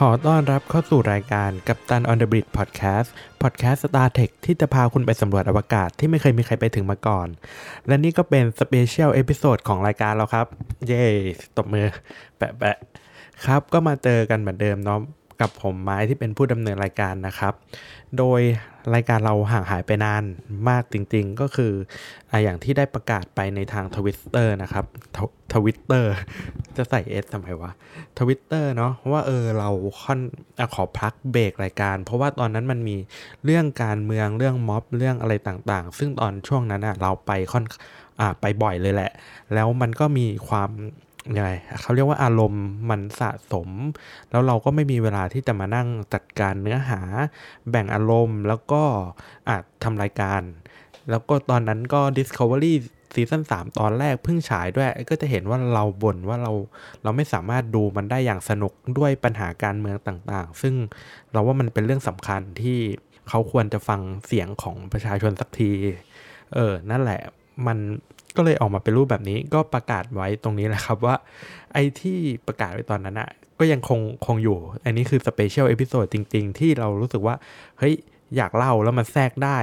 ขอต้อนรับเข้าสู่รายการ Captain on the Bridge Podcast พอดแคสต์ Star Trek ที่จะพาคุณไปสำรวจอวกาศที่ไม่เคยมีใครไปถึงมาก่อน และนี่ก็เป็น special episode ของรายการเราครับ เย้ตบมือ แปะแปะครับก็มาเจอกันเหมือนเดิมเนาะ กับผมไม้ที่เป็นผู้ดำเนินรายการนะครับ โดยรายการเราห่างหายไปนานมากจริงๆ ก็คืออย่างที่ได้ประกาศไปในทางทวิตเตอร์นะครับทวิตเตอร์จะใส่เอสทำไมวะทวิตเตอร์เนาะว่าเออเราค่อนอขอพักเบรกรายการ เพราะว่าตอนนั้นมันมีเรื่องการเมืองเรื่องม็อบเรื่องอะไรต่างๆ ซึ่งตอนช่วงนั้นอะเราไปค่อนอไปบ่อยเลยแหละ แล้วมันก็มีความ ยังไงเขาเรียกว่าอารมณ์มันสะสม แล้วเราก็ไม่มีเวลาที่จะมานั่งจัดการเนื้อหา แบ่งอารมณ์แล้วก็อาจทำรายการ แล้วก็ตอนนั้นก็ Discovery ซีซั่น3 ตอนแรกเพิ่งฉายด้วย ก็จะเห็นว่าเราบ่นว่าเราเราไม่สามารถดูมันได้อย่างสนุกด้วยปัญหาการเมืองต่างๆ ซึ่งเราว่ามันเป็นเรื่องสำคัญที่เขาควรจะฟังเสียงของประชาชนสักที เออ นั่นแหละมัน ก็เลยออกมาเป็นรูปแบบนี้ก็ประกาศไว้ตรงนี้แหละครับว่าไอ้ที่ประกาศไว้ตอนนั้นอะก็ยังคงคงอยู่ อันนี้คือ special episode จริง ๆ ที่เรารู้สึกว่าเฮ้ยอยากเล่าแล้วมันแทรกได้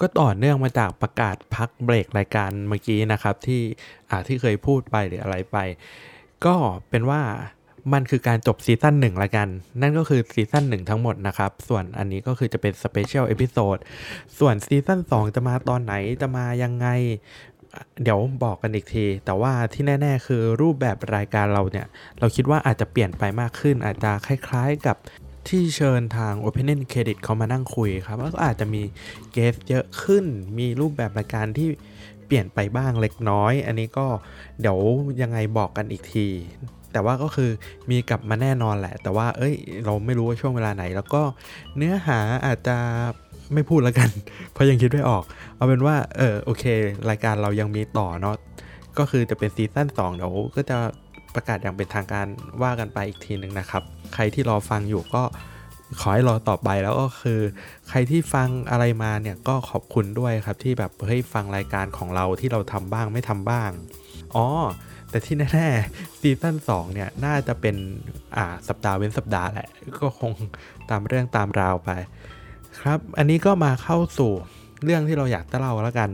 ก็ต่อเนื่องมาจากประกาศพักเบรกรายการเมื่อกี้นะครับ ที่อ่าที่เคยพูดไปหรืออะไรไป ก็เป็นว่ามันคือการจบซีซั่นหนึ่งละกัน นั่นก็คือซีซั่นหนึ่งทั้งหมดนะครับ ส่วนอันนี้ก็คือจะเป็น special episode ส่วนซีซั่น2 จะมาตอนไหน จะมายังไง เดี๋ยวบอกกันอีกที แต่ว่าที่แน่ ๆ คือรูปแบบรายการเราเนี่ย เราคิดว่าอาจจะเปลี่ยนไปมากขึ้น อาจจะคล้าย ๆ กับที่เชิญทาง Open Credit เขามานั่งคุยครับแล้วก็อาจจะมีเกสเยอะขึ้น มีรูปแบบรายการที่เปลี่ยนไปบ้างเล็กน้อย อันนี้ก็เดี๋ยวยังไงบอกกันอีกที แต่ว่าก็คือมีกลับมาแน่นอนแหละ แต่ว่าเอ้ย เราไม่รู้ว่าช่วงเวลาไหน แล้วก็เนื้อหาอาจจะ ไม่พูดแล้วกัน เพราะยังคิดไม่ออก เอาเป็นว่า เออโอเค รายการเรายังมีต่อเนาะก็คือจะเป็นซีซั่น2เดี๋ยวก็จะประกาศอย่างเป็นทางการว่ากันไปอีกทีหนึ่งนะครับ ใครที่รอฟังอยู่ก็ขอให้รอต่อไปแล้วก็คือ ใครที่ฟังอะไรมาเนี่ยก็ขอบคุณด้วยครับที่แบบเฮ้ยฟังรายการของเราที่เราทำบ้างไม่ทำบ้างอ๋อแต่ที่แน่ๆซีซั่น2เนี่ยน่าจะเป็นอ่าสัปดาห์เว้นสัปดาห์แหละ ก็คงตามเรื่องตามราวไป ครับ อันนี้ก็มาเข้าสู่เรื่องที่เราอยากจะเล่าแล้วกัน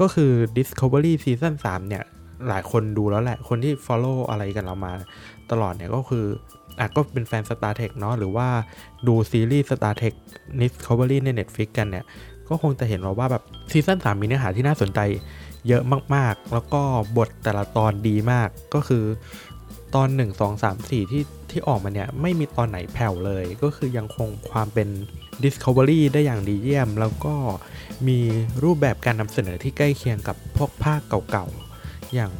ก็คือ Discovery Season 3 เนี่ย หลายคนดูแล้วแหละ คนที่ follow อะไรกันเรามาตลอดเนี่ยก็คืออะก็เป็นแฟน Star Trek เนาะหรือว่าดูซีรีส์ Star Trek Discovery ใน Netflix กันเนี่ย ก็คงจะเห็นว่าว่าแบบซีซั่น3 มีเนื้อหาที่น่าสนใจเยอะมาก ๆ แล้วก็บทแต่ละตอนดีมากก็คือตอน 1 2 3 4 ที่ ที่ออกมาเนี่ยไม่มีตอนไหนแผ่วเลย ก็คือยังคงความเป็น Discovery ได้อย่างดีเยี่ยม แล้วก็มีรูปแบบการนำเสนอที่ใกล้เคียงกับพวกภาคเก่าๆ อย่าง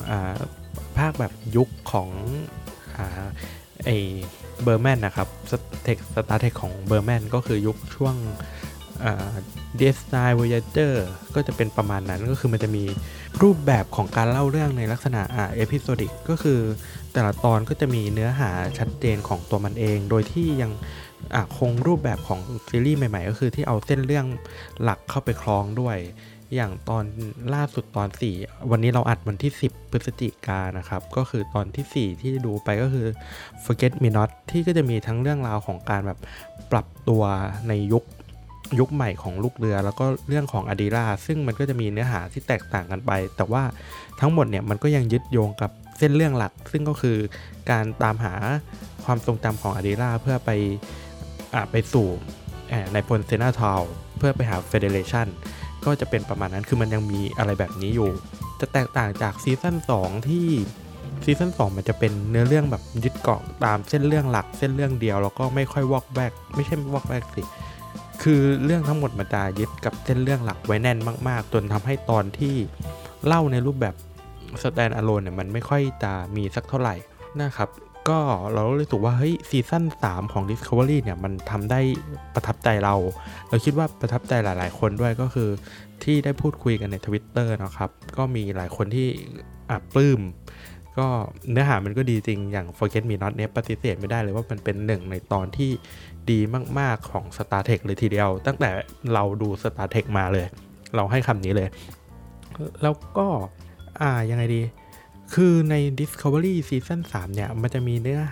ภาคแบบยุคของไอเบอร์แมนนะครับ Star Trek Star Trek ของเบอร์แมนก็คือยุคช่วง DS9 Voyager ก็จะเป็นประมาณนั้นก็คือมันจะมีรูปแบบของการเล่าเรื่องในลักษณะอ่า episodic ก็คือ แต่ละตอนก็จะมีเนื้อหาชัดเจนของตัวมันเอง โดยที่ยังคงรูปแบบของซีรีส์ใหม่ ๆ ก็คือที่เอาเส้นเรื่องหลักเข้าไปคล้องด้วย อย่างตอนล่าสุดตอน 4 วันนี้เราอัดวันที่ 10 พฤศจิกานะครับ ก็คือตอนที่ 4 ที่ดูไปก็คือ Forget Me Not ที่ก็จะมีทั้งเรื่องราวของการแบบปรับตัวในยุคยุคใหม่ของลูกเรือ แล้วก็เรื่องของอดีราซึ่งมันก็จะมีเนื้อหาที่แตกต่างกันไป แต่ว่าทั้งหมดเนี่ยมันก็ยังยึดโยงกับ เส้นเรื่องหลัก ซึ่งก็คือการตามหาความทรงจำของอดีราเพื่อไปไปสู่นายพลเซนนาทาลเพื่อไปหา Federation ก็จะเป็นประมาณนั้นคือมันยังมีอะไรแบบนี้อยู่ จะแตกต่างจากซีซั่น2 ที่ซีซั่น2 มันจะเป็นเนื้อเรื่องแบบยึดเกาะตามเส้นเรื่องหลักเส้นเรื่องเดียว แล้วก็ไม่ค่อยวอกแวกไม่ใช่วอกแวกสิ คือเรื่องทั้งหมดมันจะยึดกับเส้นเรื่องหลักไว้แน่นมาก ๆ จนทำให้ตอนที่เล่าในรูปแบบ สแตนอะโลนเนี่ยมันไม่ค่อยจะมีสักเท่าไหร่นะครับก็เรารู้สึกว่าเฮ้ยซีซั่น3 ของ Discovery เนี่ยมันทำได้ประทับใจเรา เราคิดว่าประทับใจหลาย ๆ คนด้วยก็คือที่ได้พูดคุยกันใน Twitter นะครับ ก็มีหลายคนที่อับปลื้มก็เนื้อหามันก็ดีจริงอย่าง Forget Me Not เนี่ยปฏิเสธไม่ได้เลยว่ามันเป็นหนึ่งในตอนที่ดีมาก ๆ ของ Star Trek เลยทีเดียว ตั้งแต่เราดู Star Trek มาเลย เราให้คำนี้เลย แล้วก็ อ่ายังไงดี คือใน Discovery Season 3เนี่ย มันจะมีเนื้อ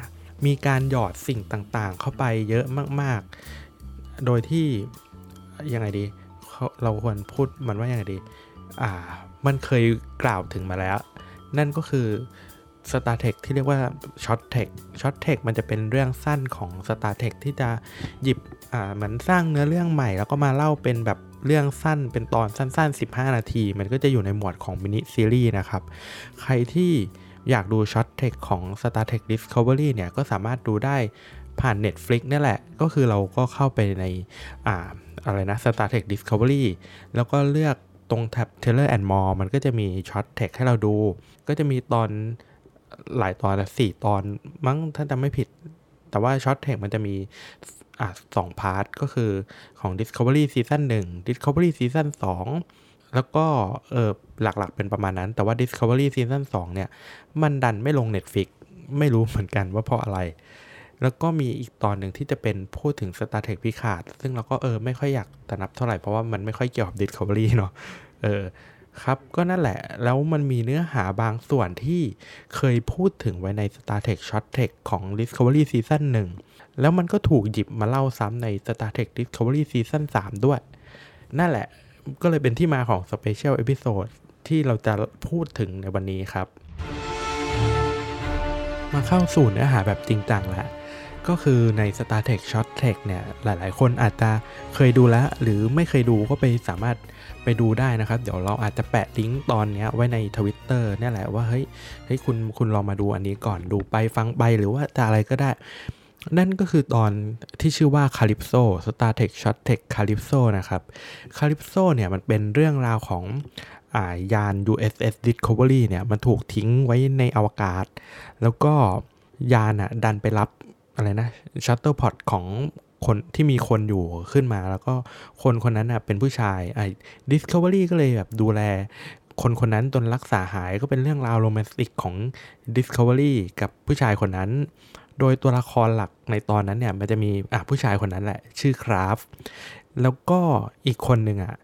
มีการหยอดสิ่งต่างๆ เข้าไปเยอะมาก ๆ โดยที่ ยังไงดี เราควรพูดมันว่ายังไงดี อ่า มันเคยกล่าวถึงมาแล้ว นั่นก็คือ Star t e ทคที่เรียกว่า Short t e ทค Short t e ทคมันจะเป็นเรื่องสั้นของ Star t e ทคที่จะหยิบ อ่า เหมือนสร้างเนื้อเรื่องใหม่ แล้วก็มาเล่าเป็นแบบ เรื่องสั้นเป็นตอนสั้น ๆ 15 นาที มันก็จะอยู่ในหมวดของมินิซีรีส์นะครับ ใครที่อยากดู Short Trek ของ Star Trek Discovery เนี่ยก็สามารถดูได้ผ่าน Netflix นี่แหละ ก็คือเราก็เข้าไปในอ่าอะไรนะ Star Trek Discovery แล้วก็เลือกตรงแท็บ Trailers and More มันก็จะมี Short Trek ให้เราดู ก็จะมีตอนหลายตอนสี่ตอนมั้งถ้าจำไม่ผิด แต่ว่า Short Trek มันจะมี อะสอง part ก็คือของ Discovery Season 1 Discovery Season 2 แล้วก็เออหลักๆเป็นประมาณนั้น แต่ว่า Discovery Season 2 เนี่ย มันดันไม่ลง Netflix ไม่รู้เหมือนกันว่าเพราะอะไร แล้วก็มีอีกตอนหนึ่งที่จะเป็นพูดถึง Star Trek Picard ซึ่งเราก็เออไม่ค่อยอยากนับเท่าไหร่ เพราะว่ามันไม่ค่อยเกี่ยวกับ Discovery เนาะเออครับ ก็นั่นแหละ แล้วมันมีเนื้อหาบางส่วนที่เคยพูดถึงไว้ใน Star Trek Short Trek ของ Discovery Season 1 แล้วมันก็ถูกหยิบมาเล่าซ้ำใน Star Trek Discovery Season 3 ด้วย นั่นแหละก็เลยเป็นที่มาของ Special Episode ที่เราจะพูดถึงในวันนี้ครับ มาเข้าสู่เนื้อหาแบบจริงจังแล้วก็คือใน Star Trek Short Trek เนี่ยหลายๆ คนอาจจะเคยดูแล้ว หรือไม่เคยดูก็ไปสามารถไปดูได้นะครับ เดี๋ยวเราอาจจะแปะลิงก์ตอนนี้ไว้ในทวิตเตอร์นี่แหละว่าเฮ้ยเฮ้ยคุณคุณลองมาดูอันนี้ก่อนดูไปฟังไปหรือว่าจะอะไรก็ได้ นั่นก็คือตอนที่ชื่อว่า Calypso Star Trek Short Trek Calypso นะครับ Calypso เนี่ยมันเป็นเรื่องราวของยาน USS Discovery เนี่ยมันถูกทิ้งไว้ในอวกาศ แล้วก็ยานอะดันไปรับอะไรนะ shuttle pod ของคนที่มีคนอยู่ขึ้นมา แล้วก็คนคนนั้นอะเป็นผู้ชายไอ้ Discovery ก็เลยแบบดูแลคนคนนั้นจนรักษาหายก็เป็นเรื่องราวโรแมนติกของ Discovery กับผู้ชายคนนั้น โดยตัวละครหลักในตอนนั้นเนี่ยมันจะมีอะผู้ชายคนนั้นแหละ ชื่อ Craft แล้วก็อีกคนหนึ่งอะ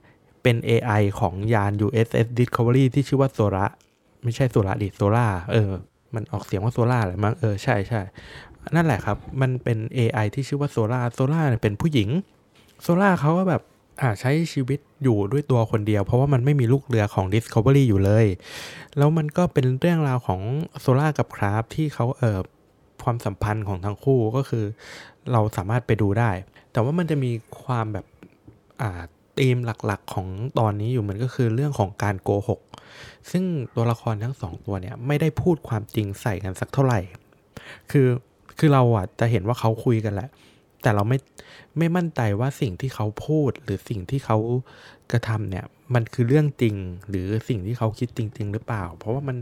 เป็น AI ของยาน USS Discovery ที่ชื่อว่าโซระไม่ใช่โซระดิโซล่าเออ มันออกเสียงว่าโซล่าอะไรมั้งเออใช่ใช่นั่นแหละครับ มันเป็น AI ที่ชื่อว่าโซล่าโซล่าเป็นผู้หญิงโซล่าเขาก็แบบอ่าใช้ชีวิตอยู่ด้วยตัวคนเดียว เพราะว่ามันไม่มีลูกเรือของ Discovery อยู่เลย แล้วมันก็เป็นเรื่องราวของโซล่ากับ Craft ที่เขาเออ ความสัมพันธ์ของทั้งคู่ก็คือ เราสามารถไปดูได้ แต่ว่ามันจะมีความแบบอ่าธีมหลักๆของตอนนี้อยู่มันก็คือเรื่องของการโกหก ซึ่งตัวละครทั้งสองตัวเนี่ยไม่ได้พูดความจริงใส่กันสักเท่าไหร่ คือคือเราอะจะเห็นว่าเขาคุยกันแหละ แต่เราไม่ไม่มั่นใจว่าสิ่งที่เขาพูดหรือสิ่งที่เขา กระทำเนี่ยมันคือเรื่องจริงหรือสิ่งที่เขาคิดจริง ๆ หรือเปล่า เพราะว่ามัน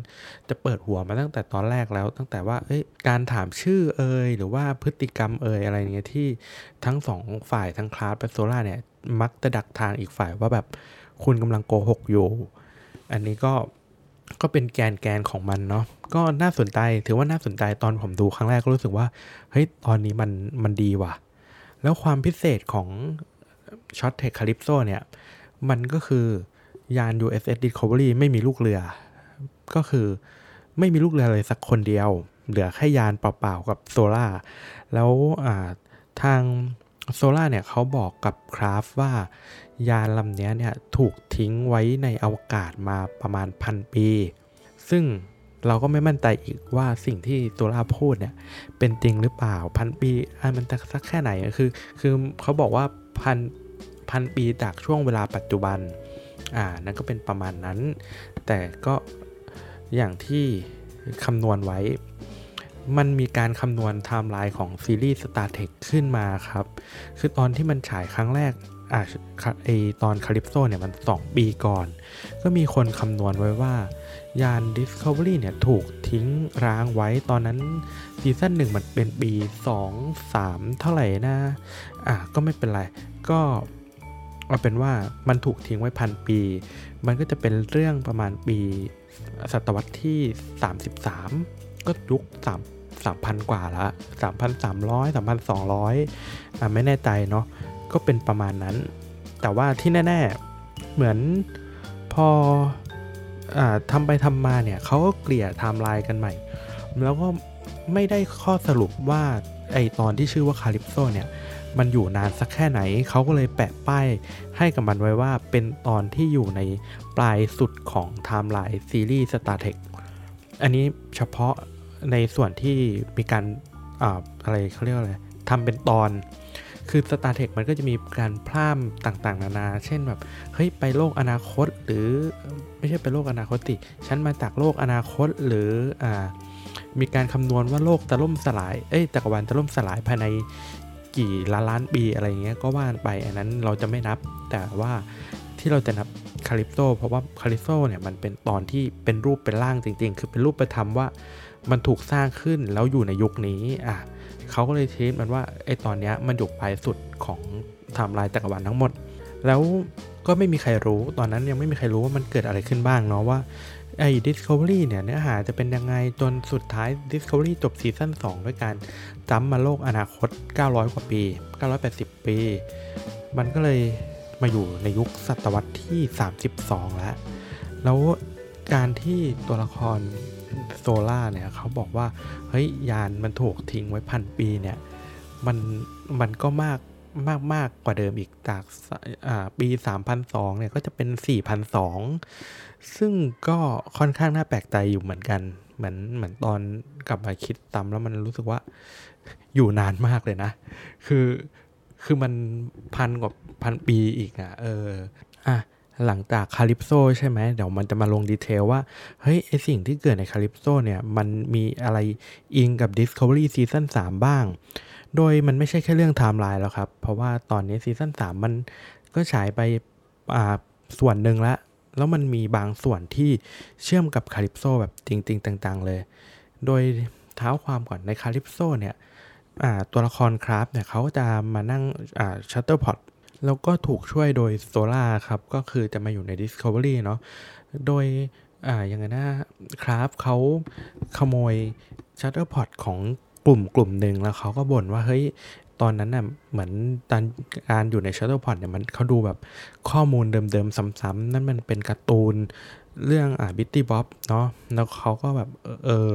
จะเปิดหัวมาตั้งแต่ตอนแรกแล้ว ตั้งแต่ว่าเอ้ยการถามชื่อเอ่ยหรือว่าพฤติกรรมเอ่ยอะไรเงี้ยที่ทั้งสองฝ่ายทั้ง Craft และโซล่าเนี่ยมักจะดักทางอีกฝ่ายว่าแบบคุณกำลังโกหกอยู่ อันนี้ก็ก็เป็นแกนแกนของมันเนาะก็น่าสนใจถือว่าน่าสนใจตอนผมดูครั้งแรกก็รู้สึกว่าเฮ้ยตอนนี้มันมันดีว่ะ แล้วความพิเศษของ Short Trek Calypso เนี่ย มันก็คือยาน USS Discovery ไม่มีลูกเรือ ก็คือไม่มีลูกเรือเลยสักคนเดียว เหลือแค่ยานเปล่าๆกับโซล่าแล้วทางโซล่าเนี่ยเขาบอกกับคราฟว่ายานลำนี้เนี่ยถูกทิ้งไว้ในอวกาศมาประมาณพันปี ซึ่งเราก็ไม่มั่นใจอีกว่าสิ่งที่โซล่าพูดเนี่ยเป็นจริงหรือเปล่าพันปีอันมันจะสักแค่ไหนคือคือเขาบอกว่าพัน พันปีจากช่วงเวลาปัจจุบัน อ่า นั่นก็เป็นประมาณนั้น แต่ก็อย่างที่คำนวณไว้ มันมีการคำนวณไทม์ไลน์ของซีรีส์ Star Trek ขึ้นมาครับ คือตอนที่มันฉายครั้งแรกอะไอตอน Calypso เนี่ยมัน 2 ปีก่อน ก็มีคนคำนวณไว้ว่า ยาน Discovery เนี่ยถูกทิ้งร้างไว้ตอนนั้นซีซั่นหนึ่งมันเป็นปี 2 3 เท่าไหร่นะ อะก็ไม่เป็นไร ก็ เอาเป็นว่ามันถูกทิ้งไว้พันปี มันก็จะเป็นเรื่องประมาณปีศตวรรษที่ 33 ก็ยุค3สามพันกว่าละสามพันสามร้อยสามพันสองร้อยอ่าไม่แน่ใจเนาะก็เป็นประมาณนั้น แต่ว่าที่แน่ ๆ เหมือนพออทำไปทำมาเนี่ยเขาก็เกลี่ยไทม์ไลน์กันใหม่ แล้วก็ไม่ได้ข้อสรุปว่าไอตอนที่ชื่อว่า Calypso เนี่ย มันอยู่นานสักแค่ไหน เขาก็เลยแปะป้ายให้กับมันไว้ว่าเป็นตอนที่อยู่ในปลายสุดของไทม์ไลน์ซีรีส์ Star Trek อันนี้เฉพาะในส่วนที่มีการอาอะไรเขาเรียกอะไรทำเป็นตอน คือ Star Trek มันก็จะมีการพร่ำต่างๆ นานา เช่นแบบเฮ้ยไปโลกอนาคตหรือไม่ใช่ไปโลกอนาคตสิฉันมาจากโลกอนาคตหรืออ่ามีการคำนวณว่าโลกจะล่มสลาย เอ้ยจักรวาลจะล่มสลายภายใน กี่ล้านล้านปีอะไรเงี้ยก็ว่ากันไปอันนั้นเราจะไม่นับ แต่ว่าที่เราจะนับ Calypso เพราะว่า Calypso เนี่ยมันเป็นตอนที่เป็นรูปเป็นร่างจริง ๆ คือเป็นรูปธรรมว่ามันถูกสร้างขึ้นแล้วอยู่ในยุคนี้อะเขาก็เลยตีมันว่าไอตอนเนี้ยมันอยู่ปลายสุดของไทม์ไลน์จักรวาลทั้งหมด แล้วก็ไม่มีใครรู้ ตอนนั้นยังไม่มีใครรู้ว่ามันเกิดอะไรขึ้นบ้างเนาะว่า ไอ้ Discovery เนี่ยเนื้อหาจะเป็นยังไงจนสุดท้าย Discovery จบซีซั่น2 ด้วยการจัมมาโลกอนาคต 900 กว่าปี 980 ปี มันก็เลยมาอยู่ในยุคศตวรรษที่ 32 แล้ว แล้วการที่ตัวละครโซล่าเนี่ยเขาบอกว่า เฮ้ย ยานมันถูกทิ้งไว้พันปีเนี่ย มันมันก็มาก มากมากกว่าเดิมอีกจากปี3002เนี่ยก็จะเป็น 4002 ซึ่งก็ค่อนข้างน่าแปลกใจอยู่เหมือนกัน เหมือนเหมือนตอนกลับมาคิดตามแล้วมันรู้สึกว่าอยู่นานมากเลยนะ คือคือมันพันกว่าพันปีอีกอะเอออะหลังจากคาลิปโซใช่ไหมเดี๋ยวมันจะมาลงดีเทลว่า เฮ้ย ไอสิ่งที่เกิดในคาลิปโซเนี่ย มันมีอะไรอิงกับ Discovery ซีซั่น3บ้าง โดยมันไม่ใช่แค่เรื่องไทม์ไลน์แล้วครับ เพราะว่าตอนนี้ซีซั่น3มันก็ฉายไปอ่าส่วนหนึ่งแล้ว แล้วมันมีบางส่วนที่เชื่อมกับ Calypso แบบจริง ๆ จัง ๆ เลย โดยเท้าความก่อนใน Calypso เนี่ยตัวละคร Craft เนี่ยเขาจะมานั่ง shuttle pod แล้วก็ถูกช่วยโดยโซล่าครับ ก็คือจะมาอยู่ใน Discovery เนาะโดยอ่ายังไงนะ Craft เขาขโมย shuttle pod ของ กลุ่มกลุ่มหนึ่งแล้วเขาก็บ่นว่าเฮ้ยตอนนั้นน่ะเหมือนตอนการอยู่ใน shuttle pod เนี่ยมันเขาดูแบบข้อมูลเดิมๆ ซ้ำๆ นั่นมันเป็นการ์ตูนเรื่องอ่า Betty Boop เนาะแล้วเขาก็แบบเออ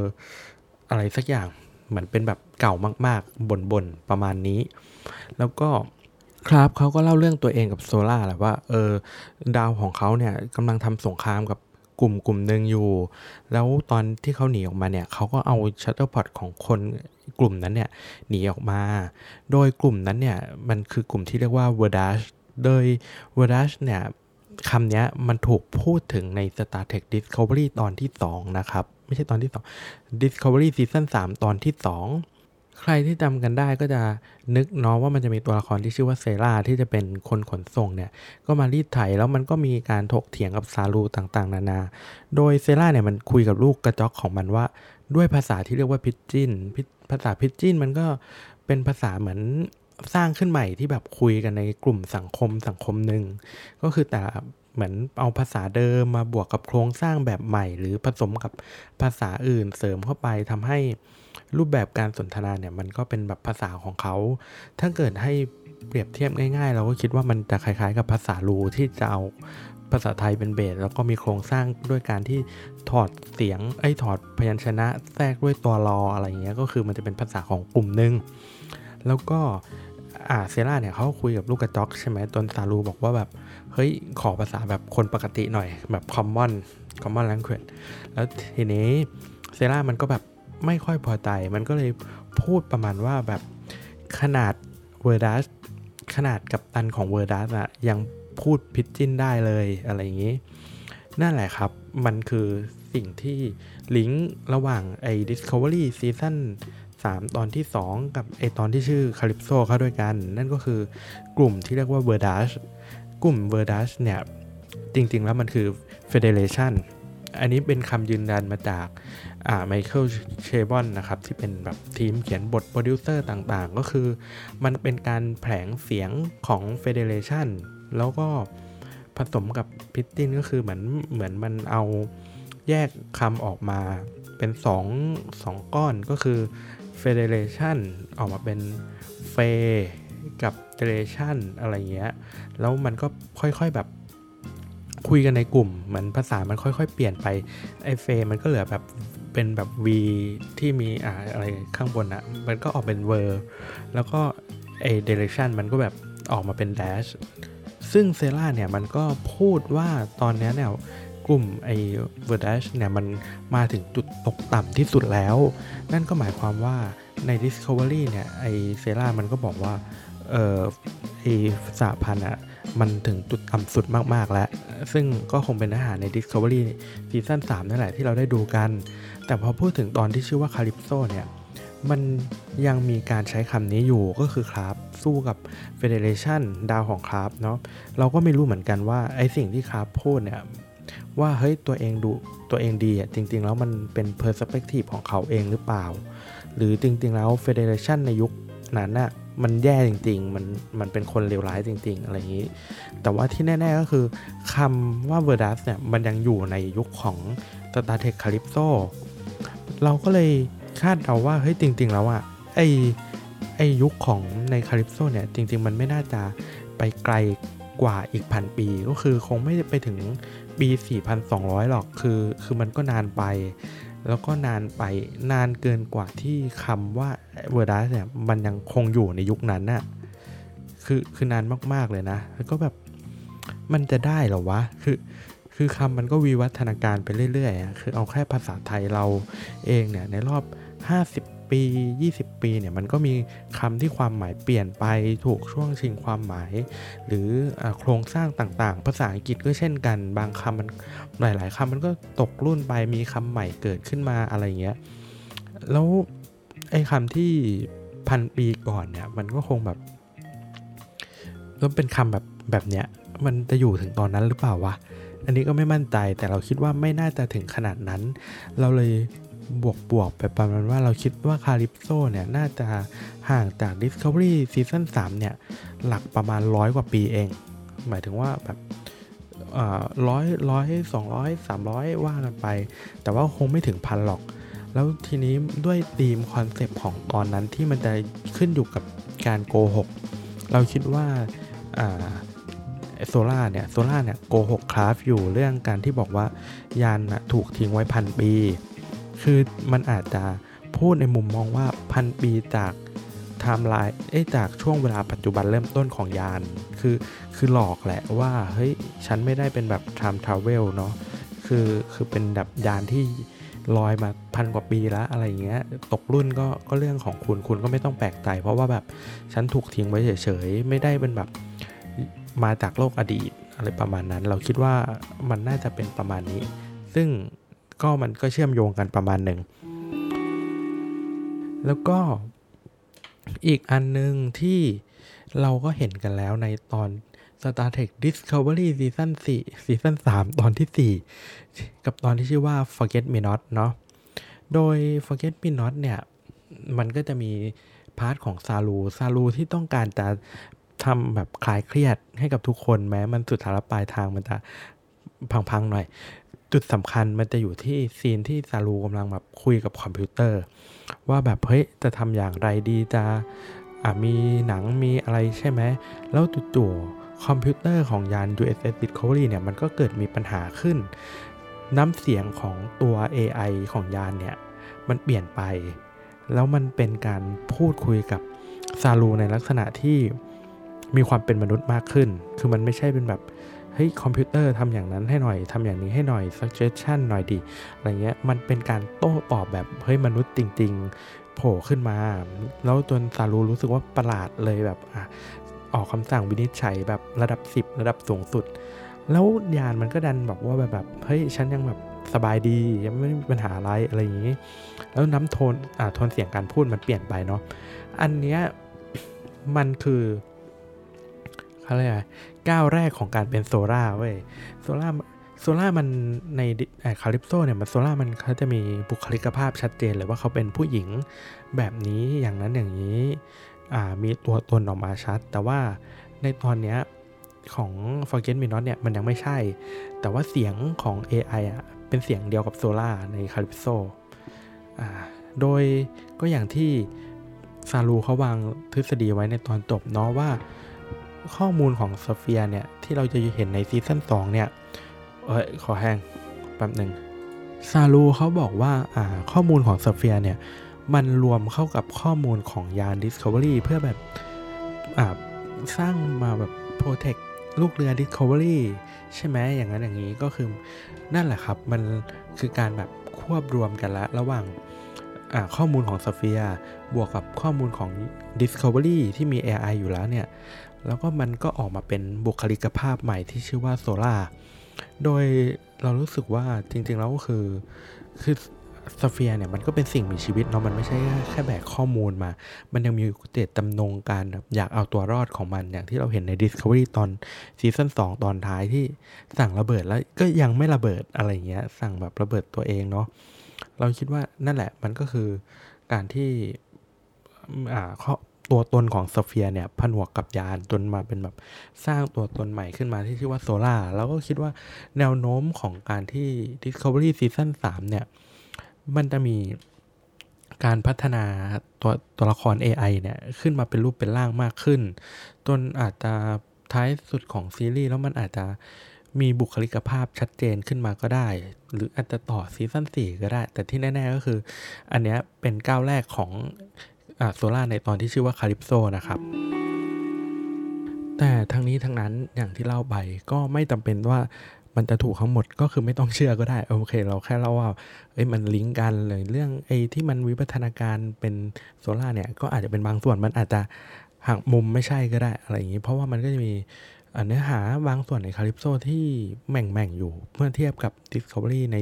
อะไรสักอย่างเหมือนเป็นแบบเก่ามากๆบ่นๆ ประมาณนี้ แล้วก็ครับเขาก็เล่าเรื่องตัวเองกับโซล่าแหละว่าเออดาวของเขาเนี่ยกำลังทำสงครามกับ กลุ่มกลุ่มหนึ่งอยู่ แล้วตอนที่เขาหนีออกมาเนี่ยเขาก็เอาชัตเตอร์พอตของคนกลุ่มนั้นเนี่ยหนีออกมา โดยกลุ่มนั้นเนี่ยมันคือกลุ่มที่เรียกว่า w o r d a s h โดย w o r d a s h เนี่ยคำนี้มันถูกพูดถึงใน Star Trek Discovery ตอนที่ 2 นะครับ ไม่ใช่ตอนที่ 2 Discovery Season 3 ตอนที่ 2 ใครที่จำกันได้ก็จะนึกเนาะว่ามันจะมีตัวละครที่ชื่อว่าเซราที่จะเป็นคนขนส่งเนี่ยก็มารีดไถแล้วมันก็มีการถกเถียงกับซาลูต่างๆ นานา โดยเซราเนี่ยมันคุยกับลูกกระจอกของมันว่า ด้วยภาษาที่เรียกว่าพิจินภาษาพิจินมันก็เป็นภาษาเหมือนสร้างขึ้นใหม่ที่แบบคุยกันในกลุ่มสังคมสังคมหนึ่งก็คือแต่ เหมือนเอาภาษาเดิมมาบวกกับโครงสร้างแบบใหม่ หรือผสมกับภาษาอื่นเสริมเข้าไปทำให้รูปแบบการสนทนาเนี่ยมันก็เป็นแบบภาษาของเขา ถ้าเกิดให้เปรียบเทียบง่ายๆ เราก็คิดว่ามันจะคล้ายๆ กับภาษาลูที่จะเอาภาษาไทยเป็นเบสแล้วก็มีโครงสร้างด้วยการที่ถอดเสียงไอ้ถอดพยัญชนะแทรกด้วยตัวรออะไรเงี้ยก็คือมันจะเป็นภาษาของกลุ่มหนึ่งแล้วก็อ่าเซราเนี่ยเขาคุยกับลูกกระจอกใช่ไหมตนซาลูบอกว่าแบบ ฮ้ยขอภาษาแบบคนปกติหน่อยแบบคอมมอนคอมมอนแลงเควแล้วทีนี้เซรามันก็แบบไม่ค่อยพอใจ มันก็เลยพูดประมาณว่าแบบขนาด V'draysh ขนาดกัปตันของ V'draysh อะยังพูด pidgin ได้เลยอะไรอย่างนี้ นั่นแหละครับ มันคือสิ่งที่ลิงก์ระหว่างไอ้ Discovery Season 3 ตอนที่ 2 กับไอตอนที่ชื่อ Calypso เข้าด้วยกัน นั่นก็คือกลุ่มที่เรียกว่า V'draysh กลุ่ม V'draysh เนี่ย จริง ๆ แล้วมันคือ Federation อันนี้เป็นคำยืนยันมาจาก Michael Chabon นะครับ ที่เป็นแบบทีมเขียนบทโปรดิวเซอร์ต่างๆ ก็คือมันเป็นการแผลงเสียงของ Federation แล้วก็ผสมกับ pidgin ก็คือเหมือนเหมือนมันเอาแยกคำออกมาเป็น2 2ก้อนก็คือ Federation ออกมาเป็นเฟ กับ Federation อะไรเงี้ย แล้วมันก็ค่อยๆแบบคุยกันในกลุ่มเหมือนภาษามันค่อยๆ เปลี่ยนไปไอเฟมันก็เหลือแบบเป็นแบบ V ที่มีอ่าอะไรข้างบนอะมันก็ออกเป็นเวอร์แล้วก็ไอเดเรชันมันก็แบบออกมาเป็นแดชซึ่ง Zora เนี่ยมันก็พูดว่าตอนนี้เนี่ยกลุ่มไอ V'draysh เนี่ยมันมาถึงจุดตกต่ำที่สุดแล้ว นั่นก็หมายความว่าใน Discovery เนี่ยไอเซล่ามันก็บอกว่า เออไอสาพันธ์อะมันถึงจุดต่ำสุดมาก ๆ แล้ว ซึ่งก็คงเป็นเนื้อหาใน Discovery ซีซั่น3นั่นแหละที่เราได้ดูกัน แต่พอพูดถึงตอนที่ชื่อว่าคาริปโซเนี่ย มันยังมีการใช้คำนี้อยู่ก็คือครับ สู้กับ Federation ดาวของครับเนาะ เราก็ไม่รู้เหมือนกันว่า ไอสิ่งที่ครับพูดเนี่ย ว่าเฮ้ยตัวเองดูตัวเองดีอะจริง ๆ แล้วมันเป็น perspective ของเขาเองหรือเปล่า หรือจริง ๆ แล้ว Federation ในยุคนั้นน่ะ มันแย่จริง ๆ มันมันเป็นคนเลวร้ายจริง ๆ อะไรอย่างนี้ แต่ว่าที่แน่ ๆ ก็คือคำว่า Verdas เนี่ยมันยังอยู่ในยุคของ Star Trek Calypso เราก็เลยคาดเดาว่าเฮ้ยจริง ๆ แล้วอะไอไอยุคของในคาลิปโซเนี่ยจริง ๆ มันไม่น่าจะไปไกลกว่าอีกพันปี ก็คือคงไม่ไปถึงปี 4,200 หรอกคือคือมันก็นานไป แล้วก็นานไปนานเกินกว่าที่คำว่าเวอร์ดัสเนี่ยมันยังคงอยู่ในยุคนั้นน่ะคือคือนานมากๆเลยนะ แล้วก็แบบมันจะได้หรอวะ คือคือคำมันก็วิวัฒนาการไปเรื่อยๆ คือเอาแค่ภาษาไทยเราเองเนี่ยในรอบ 50 ปี 20 ปีเนี่ยมันก็มีคำที่ความหมายเปลี่ยนไปถูกช่วงชิงความหมาย หรืออโครงสร้างต่างๆ ภาษาอังกฤษก็เช่นกัน บางคำมันหลายๆคำมันก็ตกรุ่นไปมีคำใหม่เกิดขึ้นมาอะไรเงี้ยแล้วไอ้คำที่พันปีก่อนเนี่ยมันก็คงแบบก็เป็นคำแบบแบบเนี้ยมันจะอยู่ถึงตอนนั้นหรือเปล่าวะ อันนี้ก็ไม่มั่นใจแต่เราคิดว่าไม่น่าจะถึงขนาดนั้น เราเลย บวกบวกไปประมาณว่าเราคิดว่าคาริปโซเนี่ย น่าจะห่างจาก Discovery ซีซั่น3เนี่ย หลักประมาณร้อยกว่าปีเอง หมายถึงว่าแบบร้อยร้อยสองร้อยสามร้อยว่ากันไป แต่ว่าคงไม่ถึงพันหรอก แล้วทีนี้ด้วยธีมคอนเซปต์ของตอนนั้นที่มันจะขึ้นอยู่กับการโกหก เราคิดว่าโซล่าเนี่ยโซล่าเนี่ยโกหกคราฟอยู่เรื่องการที่บอกว่ายานถูกทิ้งไว้พันปี คือมันอาจจะพูดในมุมมองว่าพันปีจากไทม์ไลน์เอ้จากช่วงเวลาปัจจุบันเริ่มต้นของยาน คือคือหลอกแหละว่าเฮ้ยฉันไม่ได้เป็นแบบ time travel เนาะคือคือเป็นแบบยานที่ลอยมาพันกว่าปีแล้วอะไรเงี้ยตกรุ่นก็ก็เรื่องของคุณคุณก็ไม่ต้องแปลกใจ เพราะว่าแบบฉันถูกทิ้งไว้เฉยๆ ไม่ได้เป็นแบบมาจากโลกอดีตอะไรประมาณนั้น เราคิดว่ามันน่าจะเป็นประมาณนี้ ซึ่ง ก็มันก็เชื่อมโยงกันประมาณหนึ่ง แล้วก็อีกอันหนึ่งที่เราก็เห็นกันแล้วในตอน Star Trek Discovery ซีซั่น4ซีซั่น3ตอนที่ 4 กับตอนที่ชื่อว่า Forget Me Not เนาะ โดย Forget Me Not เนี่ย มันก็จะมี part ของ Saru Saru ที่ต้องการจะทำแบบคลายเครียดให้กับทุกคนแม้มันสุดท้ายปลายทางมันจะพังๆหน่อย จุดสำคัญมันจะอยู่ที่ scene ที่ Saru กำลังแบบคุยกับคอมพิวเตอร์ ว่าแบบเฮ้ยจะทำอย่างไรดีจะมีหนังมีอะไรใช่ไหมแล้วจู่ๆคอมพิวเตอร์ของยาน USS Discovery เนี่ยมันก็เกิดมีปัญหาขึ้น น้ำเสียงของตัว AI ของยานเนี่ยมันเปลี่ยนไป แล้วมันเป็นการพูดคุยกับ Saru ในลักษณะที่มีความเป็นมนุษย์มากขึ้น คือมันไม่ใช่เป็นแบบ เฮ้ยคอมพิวเตอร์ทำอย่างนั้นให้หน่อยทำอย่างนี้ให้หน่อย suggestion หน่อยดีอะไรเงี้ยมันเป็นการโต้ตอบแบบเฮ้ยมนุษย์จริง ๆ โผล่ขึ้นมา แล้วจนซารูรู้สึกว่าประหลาดเลยแบบอะออกคำสั่งวินิจฉัยแบบระดับ 10 ระดับสูงสุด แล้วยานมันก็ดันบอกว่าแบบแบบเฮ้ยฉันยังแบบสบายดียังไม่มีปัญหาอะไรอะไรอย่างนี้ แล้วน้ำโทนอ่าโทนเสียงการพูดมันเปลี่ยนไปเนาะอันเนี้ยมันคือเขาเรียก ก้าวแรกของการเป็นโซล่าเว้ยZora Zora มันใน Calypso เนี่ยมัน Zora มันเขาจะมีบุคลิกภาพชัดเจนเลยว่าเขาเป็นผู้หญิงแบบนี้อย่างนั้นอย่างนี้มีตัวตนออกมาชัด แต่ว่าในตอนเนี้ยของ Forget Me Not เนี่ยมันยังไม่ใช่ แต่ว่าเสียงของ AI อะเป็นเสียงเดียวกับ Zora ใน Calypso โดยก็อย่างที่ Saru เขาวางทฤษฎีไว้ในตอนจบเนาะว่า ข้อมูลของ Sphere เนี่ย ที่เราจะเห็นในซีซั่น2เนี่ย เอ้ย คอแห้งแป๊บหนึ่ง Saru เขาบอกว่าข้อมูลของ Sphere เนี่ย มันรวมเข้ากับข้อมูลของยาน Discovery เพื่อแบบสร้างมาแบบ protect ลูกเรือ Discovery ใช่ไหมอย่างนั้นอย่างนี้ก็คือนั่นแหละครับ มันคือการแบบควบรวมกันละระหว่างข้อมูลของ Sphere บวกกับข้อมูลของ Discovery ที่มี AI อยู่แล้วเนี่ย แล้วก็มันก็ออกมาเป็นบุคลิกภาพใหม่ที่ชื่อว่า Zora โดยเรารู้สึกว่าจริง ๆ แล้วก็คือคือ Sphere เนี่ยมันก็เป็นสิ่งมีชีวิตเนาะมันไม่ใช่แค่แบกข้อมูลมา มันยังมีเจตจำนงการอยากเอาตัวรอดของมันอย่างที่เราเห็นใน Discovery ตอนซีซั่น2 ตอนท้ายที่สั่งระเบิดแล้วก็ยังไม่ระเบิดอะไรเงี้ย สั่งแบบระเบิดตัวเองเนาะเราคิดว่านั่นแหละมันก็คือการที่อ่า ตัวตนของสเฟียเนี่ยผนวกกับยานจนมาเป็นแบบสร้างตัวตนใหม่ขึ้นมาที่ชื่อว่าโซล่าแล้วก็คิดว่าแนวโน้มของการที่ Discovery Season 3 เนี่ย มันจะมีการพัฒนาตัวตัวละคร AI เนี่ย ขึ้นมาเป็นรูปเป็นร่างมากขึ้น จนอาจจะท้ายสุดของซีรีส์แล้วมันอาจจะมีบุคลิกภาพชัดเจนขึ้นมาก็ได้ หรืออาจจะต่อซีซั่น4ก็ได้ แต่ที่แน่ ๆ ก็คือ อันนี้เป็นก้าวแรกของ Zora ในตอนที่ชื่อว่า Calypso นะครับแต่ทั้งนี้ทั้งนั้นอย่างที่เล่าไปก็ไม่จำเป็นว่ามันจะถูกทั้งหมดก็คือไม่ต้องเชื่อก็ได้ โอเค เราแค่เล่าว่าเอ้ยมันลิงก์กันเลยเรื่องไอ้ที่มันวิวัฒนาการเป็น Zora เนี่ยก็อาจจะเป็นบางส่วนมันอาจจะหักมุมไม่ใช่ก็ได้อะไรอย่างนี้เพราะว่ามันก็จะมีเนื้อหาบางส่วนในคาลิปโซที่แม่งแม่งอยู่ เมื่อเทียบกับ Discovery ใน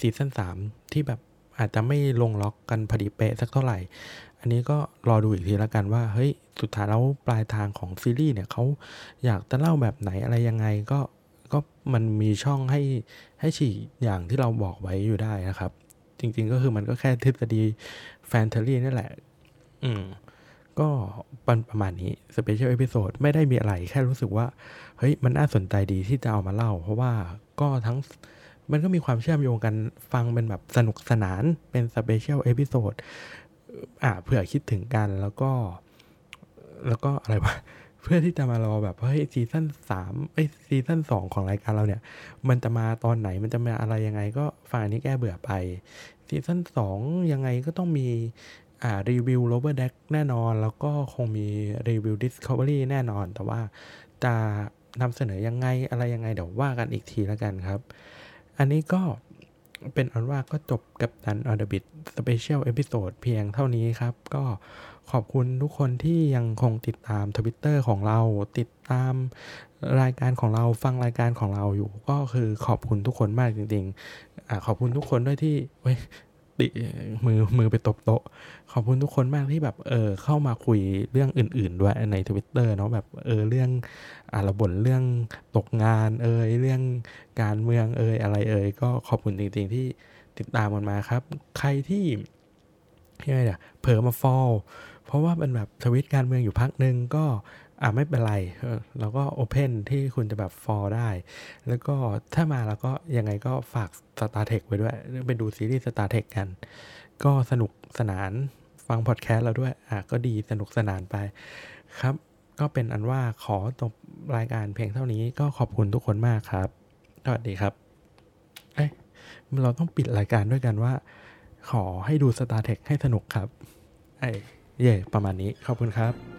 ซีซั่น3ที่แบบ อาจจะไม่ลงล็อกกันพอดีเป๊ะสักเท่าไหร่ อันนี้ก็รอดูอีกทีละกันว่าเฮ้ยสุดท้ายแล้วปลายทางของซีรีส์เนี่ยเขาอยากจะเล่าแบบไหนอะไรยังไงก็ก็มันมีช่องให้ให้ฉีกอย่างที่เราบอกไว้อยู่ได้นะครับ จริงๆก็คือมันก็แค่ทฤษฎีfan theory นั่นแหละ อืมก็ประมาณนี้ special episode ไม่ได้มีอะไร แค่รู้สึกว่า เฮ้ย มันน่าสนใจดีที่จะเอามาเล่า เพราะว่าก็ทั้ง มันก็มีความเชื่อมโยงกันฟังเป็นแบบสนุกสนานเป็น special episode อ่าเผื่อคิดถึงกันแล้วก็ แล้วก็อะไรวะเพื่อที่จะมารอแบบเฮ้ยซีซั่นสามไอซีซั่นสองของรายการเราเนี่ย มันจะมาตอนไหนมันจะมาอะไรยังไง ก็ฟังอันนี้แก้เบื่อไปซีซั่นสองยังไงก็ต้องมีอ่ารีวิว Lower Decks แน่นอน แล้วก็คงมีรีวิว Discovery แน่นอน แต่ว่าจะนำเสนอยังไงอะไรยังไง เดี๋ยวว่ากันอีกทีแล้วกันครับ อันนี้ก็เป็นอันว่าก็จบกับดันออเดบิท special episode เพียงเท่านี้ครับ ก็ขอบคุณทุกคนที่ยังคงติดตามทวิตเตอร์ของเราติดตามรายการของเราฟังรายการของเราอยู่ ก็คือขอบคุณทุกคนมากจริงๆอขอบคุณทุกคนด้วยที่เว้ย ติมือมือไปตบโต๊ะ ขอบคุณทุกคนมากที่แบบเออเข้ามาคุยเรื่องอื่น ๆ ด้วยในทวิตเตอร์เนาะแบบเออเรื่องอาระบนเรื่องตกงานเอยเรื่องการเมืองเอยอะไรเอยก็ขอบคุณจริง ๆ ที่ติดตามกันมาครับ ใครที่ยังไงเนี่ยเผลอมาฟอลเพราะว่ามันแบบทวิตการเมืองอยู่พักหนึ่งก็ อ่าไม่เป็นไรเราก็โอเพนที่คุณจะแบบฟอลได้ แล้วก็ถ้ามาแล้วก็ยังไงก็ฝาก Star t e ทคไว้ด้วย ไปดูซีรีส์ Star t e ทคกัน ก็สนุกสนานฟังพอดแคสต์เราด้วย อะก็ดีสนุกสนานไปครับ ก็เป็นอันว่าขอจบรายการเพียงเท่านี้ก็ขอบคุณทุกคนมากครับ สวัสดีครับ เอ้ยเราต้องปิดรายการด้วยกันว่า ขอให้ดู Star t e ทคให้สนุกครับ ไอ้เย่ประมาณนี้ขอบคุณครับ